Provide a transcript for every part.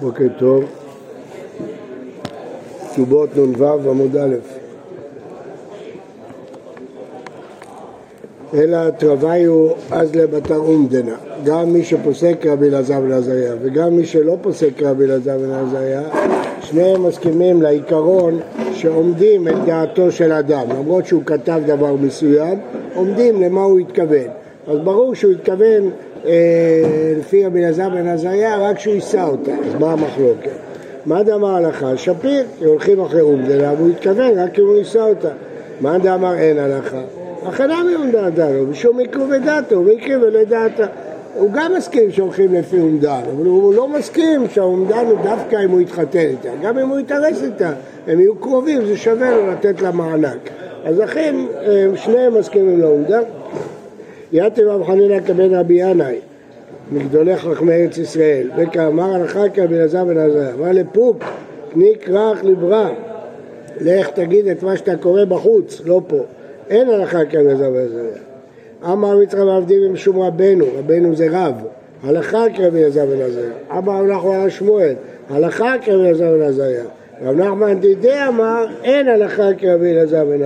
בוקר טוב. כתובות נ"ו עמוד א'. אלא תרוויו אז לבתר אומדנה. גם מי שפוסק רבי אלעזר בן עזריה וגם מי שלא פוסק רבי אלעזר בן עזריה, שניהם מסכימים לעיקרון שעומדים את דעתו של אדם. למרות שהוא כתב דבר מסוים, עומדים למה הוא התכוון. אז ברור שהוא התכוון אה, לפי רבי אלעזר בן עזריה רק כשהוא יישא אותה, אז מה המחלוקת? מה דאמר הלכה? שפיר, כי הולכים אחרי אומדנה והוא התכוון רק אם הוא יישא אותה. מה דאמר אין הלכה? הכנה מאומדן דעתו, בשום עיכוב ודעתו, והקריב לדעתה. הוא גם מסכים שהולכים לפי אומדן, אבל הוא לא מסכים שהאומדן הוא דווקא אם הוא יתחתן איתה, גם אם הוא יתארס איתה, הם יהיו קרובים, זה שווה לו לתת לה מענק. אז לכן שניהם מסכימים לאומדן. יתר רב חנינא כבן רבי ינאי, מגדולי חכמי ארץ ישראל, וכאמר הלכה כרבי אלעזר בן עזריה, אמר לפוק, קני כרך לברא, לך תגיד את מה שאתה קורא בחוץ, לא פה. אין הלכה אלעזר בן עזריה. אמר מצחא ועבדים משום רבנו, רבנו זה רב, הלכה כרבי אלעזר בן עזריה. אמר רב נחמן על שמואל, הלכה כרבי אלעזר בן. רב נחמן דידי אמר, אין הלכה כרבי אלעזר בן.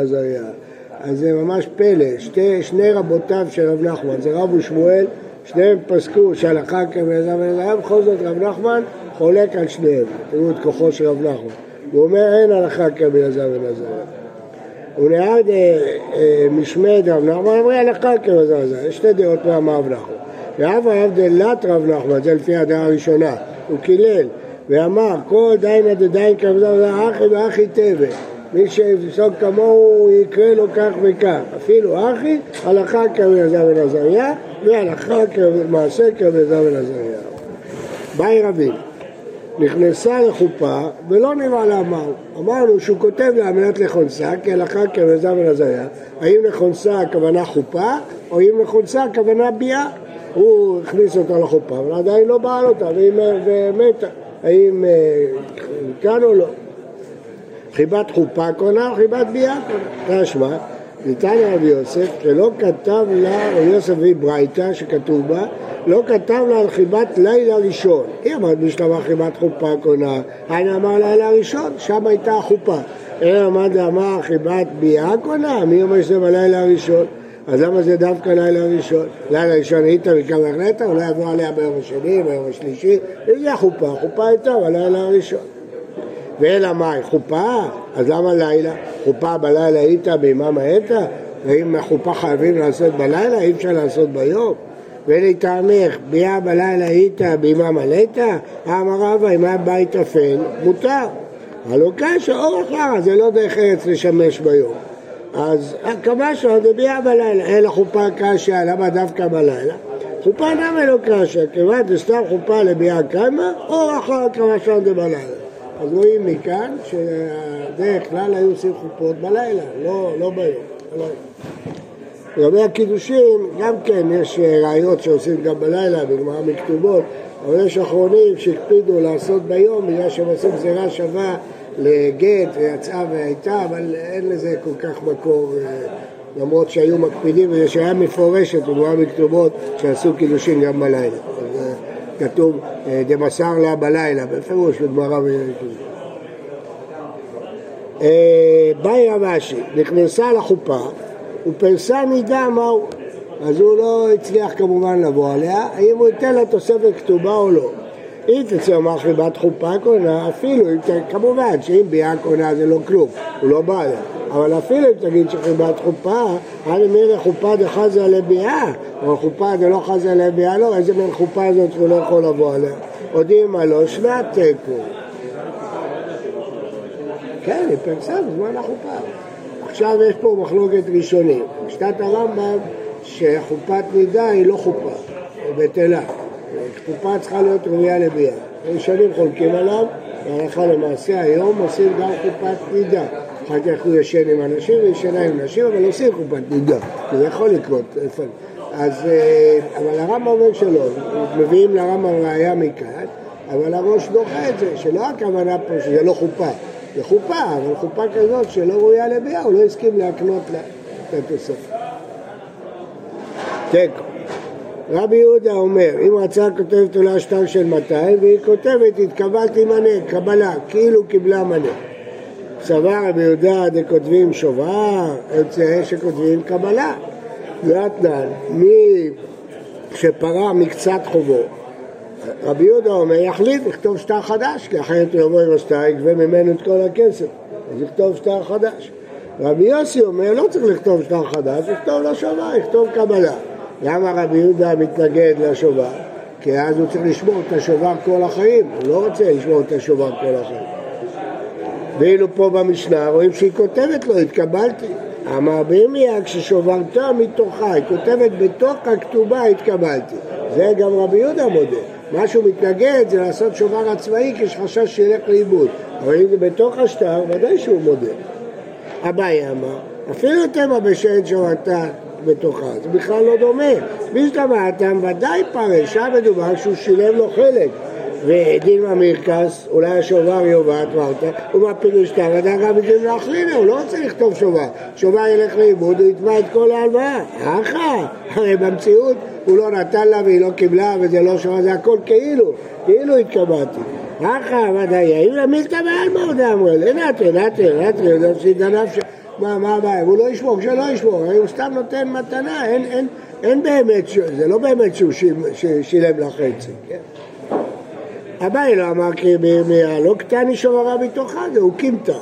אז זה ממש פלא, שתי, שני רבותיו של רב נחמן, זה רב ושמואל, שניהם פסקו שהלכה כרבי אלעזר בן עזריה, בכל זאת רב נחמן חולק על שניהם, תראו את כוחו של רב נחמן. הוא אומר אין הלכה כרבי אלעזר בן. וליד אה, אה, משמד רב נחמן אמרי הלכה בן עזריה, יש שתי דעות מה רב נחמן. ואף הרב דלת רב נחמן, זה לפי הדעה הראשונה, הוא קילל ואמר כל דיינה דדיין עזריה אחי ואחי תבל מי שיפסוק כמוהו יקרה לו כך וכך. אפילו אחי, הלכה כרבי עזריה, והלכה מעשה כרבי עזריה. באי רבים, נכנסה לחופה ולא נראה לה מהו. אמרנו שהוא כותב לה מנת לכונסה, כי הלכה בן עזריה. האם לכונסה הכוונה חופה, או אם לכונסה הכוונה ביאה? הוא הכניס אותה לחופה, אבל עדיין לא בעל אותה, והיא מתה. האם כאן או לא? חיבת חופה קונה או חיבת ביאה קונה. תשמע, ניתן רבי יוסף שלא כתב לה, רבי יוסף הביא ברייתא שכתוב בה, לא כתב לה על חיבת לילה ראשון. היא אמרת בשלמה חיבת חופה קונה, היינה אמר לילה ראשון, שם הייתה החופה. אלא עמד אמר חיבת ביאה קונה, מי אומר שזה בלילה הראשון? אז למה זה דווקא לילה ראשון? לילה ראשון היית מכמה החלטה, אולי יבוא עליה ביום השני, ביום השלישי, וזה החופה, החופה הייתה בלילה הראשון. ואלא מאי, חופה? אז למה לילה? חופה בלילה היית ביממה היית? ואם חופה חייבים לעשות בלילה, אי אפשר לעשות ביום? ולטעמך, ביאה בלילה היית ביממה ליתא? אמר רבא, אם היה בית אפל, מותר. הלא קשה, אור אחרא, זה לא דרך ארץ לשמש ביום. אז כמה שעות זה ביאה בלילה, אלא חופה קשה, למה דווקא בלילה? חופה למה לא קשה? כיוון שסתם חופה לביאה קיימה, אור אחרא כמה שעות זה בלילה. אז רואים מכאן שבדרך כלל היו עושים חופות בלילה, לא, לא ביום. לא. לגבי הקידושים, גם כן יש ראיות שעושים גם בלילה, בגמרא מכתובות, אבל יש אחרונים שהקפידו לעשות ביום בגלל שהם עשו גזירה שווה לגט ויצאה והייתה, אבל אין לזה כל כך מקור, למרות שהיו מקפידים, ושהיה מפורשת בגמרא מכתובות שעשו קידושים גם בלילה. כתוב דמסר לה בלילה, בפירוש בגמרא באי רב אשי, נכנסה לחופה ופרסה נידה מהו, אז הוא לא הצליח כמובן לבוא עליה, האם הוא ייתן לה תוספת כתובה או לא. אם תצא לומר חיבת חופה קונה, אפילו, כמובן שאם ביאה קונה זה לא כלום, הוא לא בא אליה. אבל אפילו אם תגיד שחיבת חופה, הרי מירי חופה דחזה לביאה, או חופה דלא חזה לביאה, לא, איזה מין חופה זאת שהוא לא יכול לבוא עליה. הודיעים עלו שנת תיקו. כן, היא פרסה בזמן החופה. עכשיו יש פה מחלוקת ראשונית. שיטת הרמב"ם שחופת נידה היא לא חופה, היא בטלה. חופה צריכה להיות ראויה לביאה. ראשונים חולקים עליו, והלכה למעשה היום עושים גם חופת נידה. אחר כך הוא ישן עם אנשים וישנה עם נשים, אבל עושים חופת נידה, זה יכול לקרות. אז, אה, אבל הרמב"ם אומר שלא, מביאים לרמב"ם ראייה מכאן, אבל הראש דוחה את זה, שלא הכוונה פה שזה לא חופה, זה חופה, אבל חופה כזאת שלא ראויה לביאה, הוא לא הסכים להקנות התוספת. תיקו. רבי יהודה אומר, אם רצה כותבת עולה שטר של 200 והיא כותבת התקבלתי מנה, קבלה, כאילו קיבלה מנה. סבר רבי יהודה דכותבים שובר, יוצא שכותבים קבלה. זה התנן, מי שפרע מקצת חובו, רבי יהודה אומר, יחליט לכתוב שטר חדש, כי אחרת הוא יבוא עם השטר, יגבה ממנו את כל הכסף, אז יכתוב שטר חדש. רבי יוסי אומר, לא צריך לכתוב שטר חדש, יכתוב לשובר, יכתוב קבלה. למה רבי יהודה מתנגד לשובר? כי אז הוא צריך לשמור את השובר כל החיים, הוא לא רוצה לשמור את השובר כל החיים. ואילו פה במשנה רואים שהיא כותבת לו, התקבלתי. אמר בימיה, כששוברת מתוכה, היא כותבת בתוך הכתובה התקבלתי. זה גם רבי יהודה מודה. מה שהוא מתנגד זה לעשות שובר עצמאי כי יש חשש שילך לאיבוד. אבל אם זה בתוך השטר, ודאי שהוא מודה. אביי אמר, אפילו תמה בשעד שורתה בתוכה, זה בכלל לא דומה. בשלמתם ודאי פרש, שם מדובר שהוא שילם לו חלק. ודין ממירקס, אולי השובר יובט מרתא, ומפיל שטר, ודאגה בדין לאחרינה, הוא לא רוצה לכתוב שובר. שובר ילך לאיבוד, הוא יתבע את כל ההלוואה. אחא, הרי במציאות הוא לא נתן לה והיא לא קיבלה וזה לא שובר, זה הכל כאילו, כאילו התקבעתי. אחא, ודאי, אם למילתא בעלמא עוד אמרו, לנטרי, נטרי, נטרי, יודע שידע נפשו. מה, מה הבעיה? הוא לא ישמור, שלא ישמור, הוא סתם נותן מתנה, אין, אין, אין באמת, זה לא באמת שהוא שילם לה חצי, כן? אביי לא אמר כי בירמיה, לא קטני שוברה בתוכה, זה הוא קימתא.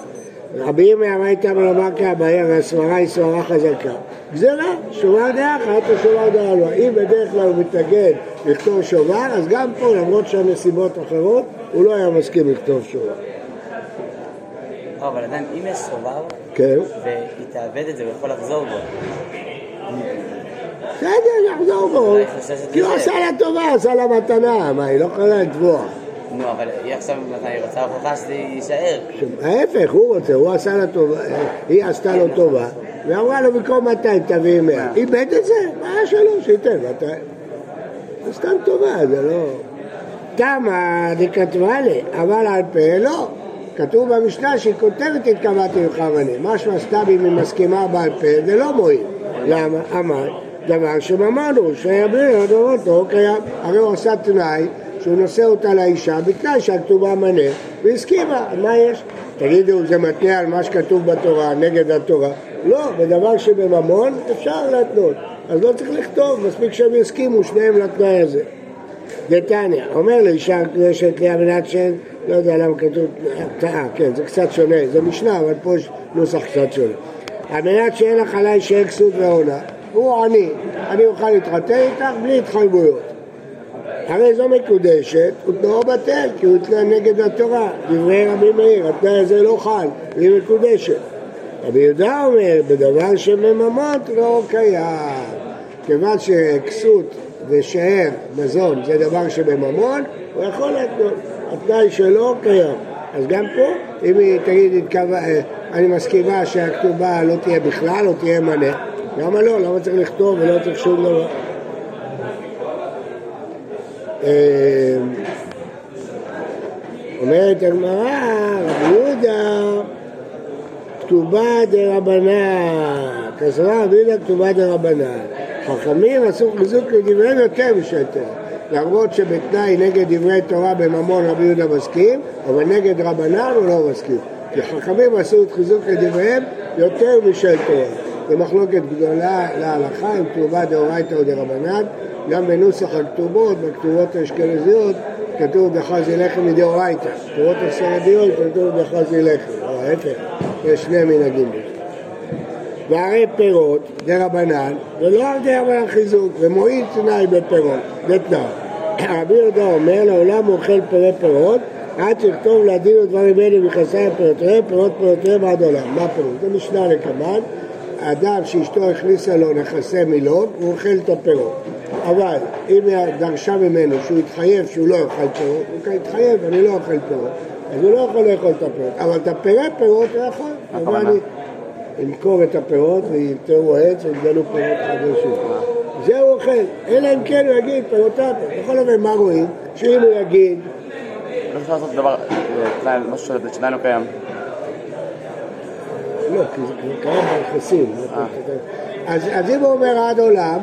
רבי ירמיה מה הייתה מלומר כאביי, הרי הסברה היא סברה חזקה. גזירה, שובר דעה אחת או שובר דעה לא. אם בדרך כלל הוא מתנגד לכתוב שובר, אז גם פה, למרות שהנסיבות אחרות, הוא לא היה מסכים לכתוב שובר. לא, אבל עדיין, אם יש שובר, כן. והיא תאבד את זה, הוא יכול לחזור בו. בסדר, יחזור בו. כי הוא עשה לה טובה, עשה לה מתנה, מה, היא לא יכולה לתבוע. נו, אבל היא עכשיו, היא רוצה הוכחה שזה יישאר. ההפך, הוא רוצה, הוא עשה לה טובה, היא עשתה לו טובה, ואמרה לו במקום 200 תביא 100. איבד את זה, מה שלו, שייתן 200. זה סתם טובה, זה לא... תמה דכתבה לי, אבל על פה לא. כתוב במשנה שהיא כותבת התקבעתי ממך ואני. משמע סתיו אם היא מסכימה בעל פה, זה לא מועיל. למה? אמר, דבר שממרנו, שיביא לדורותו קיים. הרי הוא עשה תנאי שהוא נושא אותה לאישה בתנאי שהכתובה מנה, והסכימה, מה יש? תגידו, זה מתנה על מה שכתוב בתורה, נגד התורה? לא, בדבר שבממון אפשר להתנות. אז לא צריך לכתוב, מספיק שהם יסכימו, שניהם לתנאי הזה. דתניא, אומר לאישה קדשת לי אמנת שן, לא יודע למה כתוב, טעה, כן, זה קצת שונה, זה משנה, אבל פה יש נוסח קצת שונה. על מנת שאין לך עליי שיהיה כסות ועונה, הוא עני, אני אוכל להתחתן איתך בלי התחייבויות. הרי זו מקודשת, ותנאו בטל, כי הוא התנאי נגד התורה. דברי רבי מאיר, התנאי הזה לא חל, היא מקודשת. רבי יהודה אומר, בדבר שמממות לא קיים. כיוון שכסות ושאר מזון זה דבר שבממון, הוא יכול להתנות. התנאי שלו קיים. אז גם פה, אם היא תגיד, אה, אני מסכימה שהכתובה לא תהיה בכלל, לא תהיה מנה, למה לא? למה צריך לכתוב ולא צריך שום דבר? אה, אומרת הגמרא, רבי יהודה, כתובה דרבנן, כסרה רבי יהודה כתובה דרבנן. חכמים עשו חיזוק לדבריהם יותר משתר. למרות שבתנאי נגד דברי תורה בממון רבי יהודה מסכים, אבל נגד רבנן הוא לא מסכים. כי חכמים עשו את חיזוק לדבריהם יותר משל תורה. זו מחלוקת גדולה להלכה אם כתובה דאורייתא או דרבנן. גם בנוסח הכתובות, בכתובות האשכנזיות, כתוב דחזי לחם מדאורייתא. בכתובות הספרדיות כתוב דחזי לחם, או ההפך, יש שני מנהגים. והרי פירות דרבנן, ולא על דרבנן חיזוק, ומועיל תנאי בפירות, זה תנאי. רבי יהודה אומר, לעולם אוכל פירי פירות, עד שיכתוב לדין ודברים אלה מכסי פירותיהם, פירות פירותיהם עד עולם. מה פירות? זה משנה לקמן, האדם שאשתו הכניסה לו נכסי מילון, הוא אוכל את הפירות. אבל אם היא דרשה ממנו שהוא יתחייב שהוא לא יאכל פירות, הוא יתחייב, אני לא אוכל פירות, אז הוא לא יכול לאכול את הפירות, אבל את הפירי פירות הוא יכול. ימכור את הפירות ויתרו עץ ויגדלו פירות חדשים. זה הוא אוכל, אלא אם כן הוא יגיד פירותיו. בכל אופן, מה רואים? שאם הוא יגיד... לא אפשר לעשות דבר, אה, משהו שעדיין לא קיים. לא, כי זה קיים ביחסים. אז, אז אם הוא אומר עד עולם,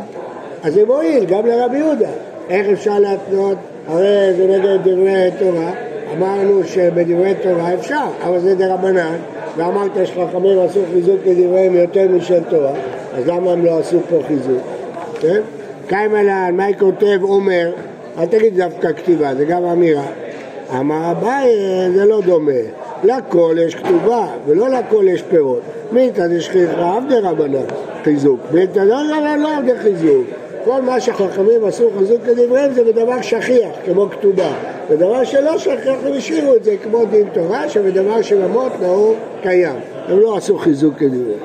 אז זה מועיל גם לרבי יהודה. איך אפשר להתנות? הרי זה נגד דברי תורה. אמרנו שבדברי תורה אפשר, אבל זה דרבנן, ואמרת שחכמים עשו חיזוק לדבריהם יותר משל תורה, אז למה הם לא עשו פה חיזוק? כן? קיימלן, מה כותב אומר, אל תגיד דווקא כתיבה, זה גם אמירה. אמר אביי, זה לא דומה. לכל יש כתובה, ולא לכל יש פירות. מיתא דשכיחא עבדי רבנן חיזוק, מיתא דרבנן לא עבדי חיזוק. כל מה שחכמים עשו חיזוק לדבריהם זה בדבר שכיח, כמו כתובה. ודבר שלא שכיח הם השאירו את זה כמו דין תורה, שבדבר של אמות נאור קיים. הם לא עשו חיזוק לדבריהם.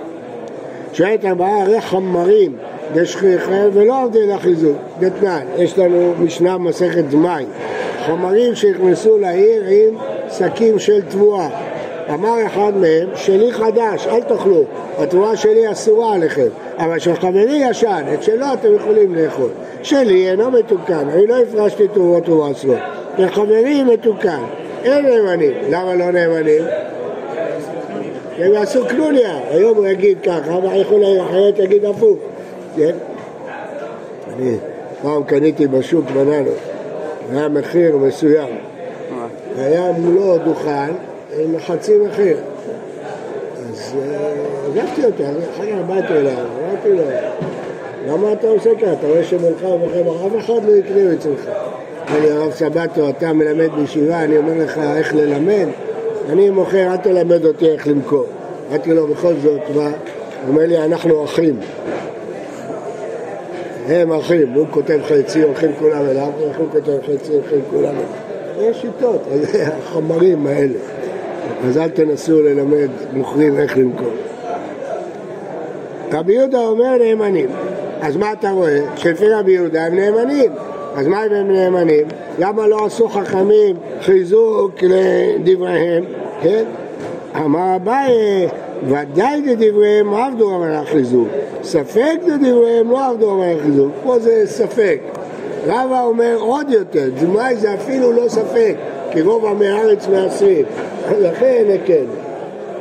שואלת הבאה, הרי חמרים דשכיחא ולא עבדי לחיזוק. דתנן, יש לנו משנה מסכת זמי. חומרים שנכנסו לעיר עם שקים של תבואה. אמר אחד מהם, שלי חדש, אל תאכלו, התבואה שלי אסורה עליכם, אבל של חברי ישן, את שלו אתם יכולים לאכול. שלי אינו מתוקן, אני לא הפרשתי תבואות ומעשרות. לחברי מתוקן, אין נאמנים. למה לא נאמנים? הם יעשו קנוניה, היום הוא יגיד ככה, ויכול אחרת יגיד הפוך. כן? אני פעם קניתי בשוק בננות. היה מחיר מסוים. היה מולו דוכן עם חצי מחיר. אז עזבתי אותו, אחר כך באתי אליו, אמרתי לו, למה אתה עושה ככה? אתה רואה שמולך ומוכר, אף אחד לא יקנה אצלך. הרב סבתו, אתה מלמד בישיבה, אני אומר לך איך ללמד? אני מוכר, אל תלמד אותי איך למכור. אמרתי לו, בכל זאת, מה? הוא אומר לי, אנחנו אחים. הם אחים, הוא כותב חצי, הולכים כולם אליו, הוא כותב חצי, הולכים כולם אליו. יש שיטות, החומרים האלה. אז אל תנסו ללמד מוכרים איך למכור. רבי יהודה אומר נאמנים. אז מה אתה רואה? שלפי רבי יהודה הם נאמנים. אז מה אם הם נאמנים? למה לא עשו חכמים חיזוק לדבריהם? כן? אמר אביי ודאי דדבריהם עבדו המלאך חיזוק, ספק דדבריהם לא עבדו המלאך חיזוק, פה זה ספק. רבא אומר עוד יותר, דמאי זה אפילו לא ספק, כי רוב עמי הארץ מעשרים, לכן כן.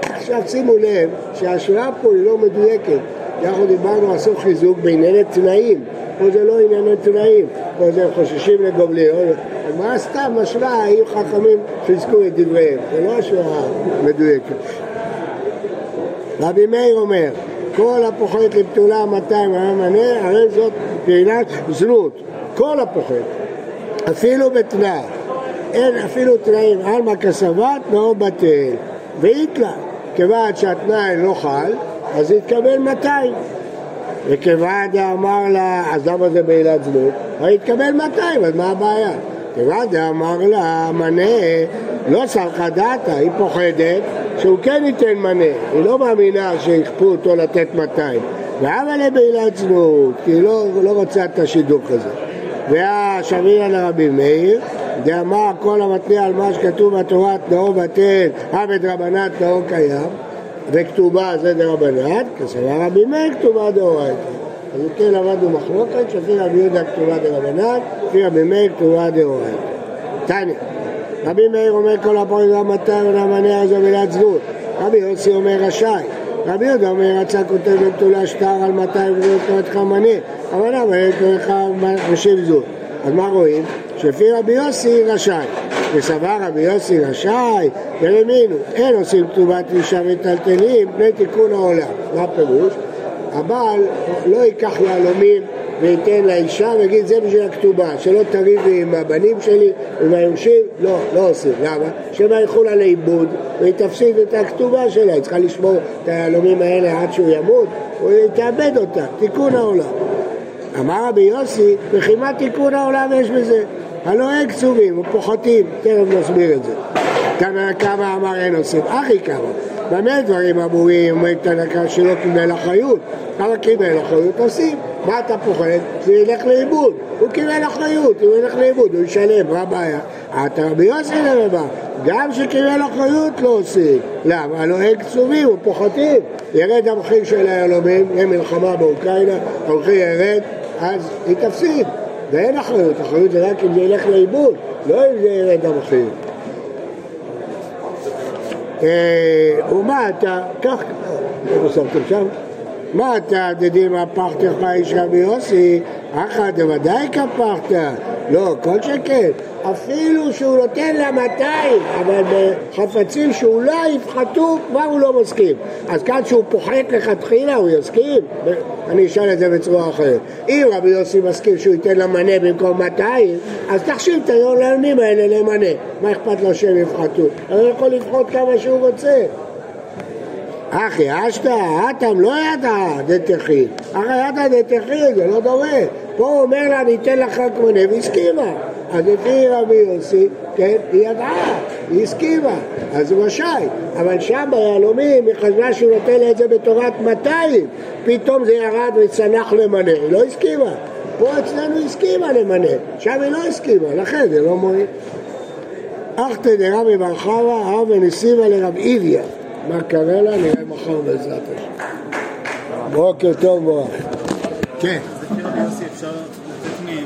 עכשיו שימו לב שההשוואה פה היא לא מדויקת, אנחנו דיברנו עשו חיזוק בענייני תנאים, פה זה לא ענייני תנאים, פה זה חוששים לגובלים, מה סתם השוואה, היו חכמים חיזקו את דבריהם, זה לא השוואה מדויקת. רבי מאיר אומר, כל הפוחת לבתולה 200 היה מנה, הרי זאת פעילת זנות. כל הפוחת, אפילו בתנאי, אין אפילו תנאים, עלמא כסבת נאור בטל. ואיתלה, כיוון שהתנאי לא חל, אז יתקבל 200. וכיוון דאמר לה, אז למה זה בעילת זנות? הרי יתקבל 200, אז מה הבעיה? כיוון דאמר לה, מנה, לא סלחה דעתה, היא פוחדת שהוא כן ייתן מנה, היא לא מאמינה שיכפו אותו לתת 200. ואבא לבעילת זנות, כי היא לא, לא רוצה את השידוך הזה. והשמיע לרבי מאיר, דאמר כל המתניע על מה שכתוב בתורה תנאו בטל, עבד רבנן תנאו קיים, וכתובה זה דרבנן, כסבר רבי מאיר כתובה דאורייתא. אז כן למדנו מחלוקת, שלפי רבי יהודה כתובה דרבנן, לפי רבי מאיר כתובה דאורייתא. תניא רבי מאיר אומר כל הפועל והמטר ולמנה הזו ולעצבות. רבי יוסי אומר רשאי. רבי יהודה אומר רצה כותב בתולה שטר על 200 ולא קוראת לך מנה. אבל למה אין לך משיב זאת? אז מה רואים? שלפי רבי יוסי רשאי. וסבר רבי יוסי רשאי, ורמינו, אין עושים כתובת אישה מטלטלים פני תיקון העולם. מה הפירוש? הבעל לא ייקח יהלומים וייתן לאישה ויגיד זה בשביל הכתובה, שלא תריבי עם הבנים שלי, עם היורשים, לא, לא עושים, למה? שמא ילכו לה לאיבוד והיא תפסיד את הכתובה שלה, היא צריכה לשמור את היהלומים האלה עד שהוא ימות, הוא תאבד אותה, תיקון העולם. אמר רבי יוסי, מה תיקון העולם יש בזה? הלא הם קצובים ופוחתים, תכף נסביר את זה. תנא כמה אמר אין עושים, אחי כמה. במה דברים אמורים, אומר תנא כמה שלא קיבל אחריות, כמה קיבל אחריות עושים. מה אתה פוחד? זה ילך לאיבוד. הוא קיבל אחריות, הוא ילך לאיבוד, הוא ישלם, מה הבעיה? אתה רבי יוסי לרבה, גם שקיבל אחריות לא עושים. למה? הלוא הם קצובים ופוחתים. ירד המחיר של היהלומים, יהיה מלחמה באוקראינה, המחיר ירד, אז היא תפסיד, ואין אחריות, אחריות זה רק אם זה ילך לאיבוד, לא אם זה ירד המחיר. אה, ומה אתה, כך, איפה שמתם שם? מה אתה דדימה פחתך איש רבי יוסי, אחא דוודאי כפחת, לא, כל שכן, אפילו שהוא נותן לה 200, אבל בחפצים שאולי יפחתו, כבר הוא לא מסכים. אז כאן שהוא פוחת לכתחילה, הוא יסכים? אני אשאל את זה בצורה אחרת. אם רבי יוסי מסכים שהוא ייתן לה מנה במקום 200, אז תחשיב את היונים האלה למנה. מה אכפת לו שהם יפחתו? הוא יכול לפחות כמה שהוא רוצה. אחי אשתא, אטם לא ידע דתכין, אחי ידע דתכין, זה לא דומה. פה הוא אומר לה, אני אתן לך רק מונה, והסכימה. אז לפי רבי יוסי, כן, היא ידעה, היא הסכימה, אז הוא רשאי. אבל שם ביהלומים היא חשבה שהוא נותן לה את זה בתורת 200, פתאום זה ירד וצנח למנה, היא לא הסכימה. פה אצלנו היא הסכימה למנה, שם היא לא הסכימה, לכן זה לא מועיל. אחתא דרבי בר חמא, אב ונסיבה לרב איביה. מה קרה לה? נראה מחר בעזרת השם. בוקר טוב, ברוך. כן.